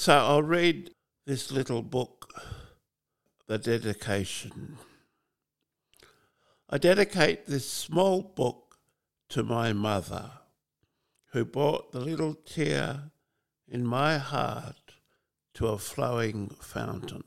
So I'll read this little book, The Dedication. I dedicate this small book to my mother, who brought the little tear in my heart to a flowing fountain.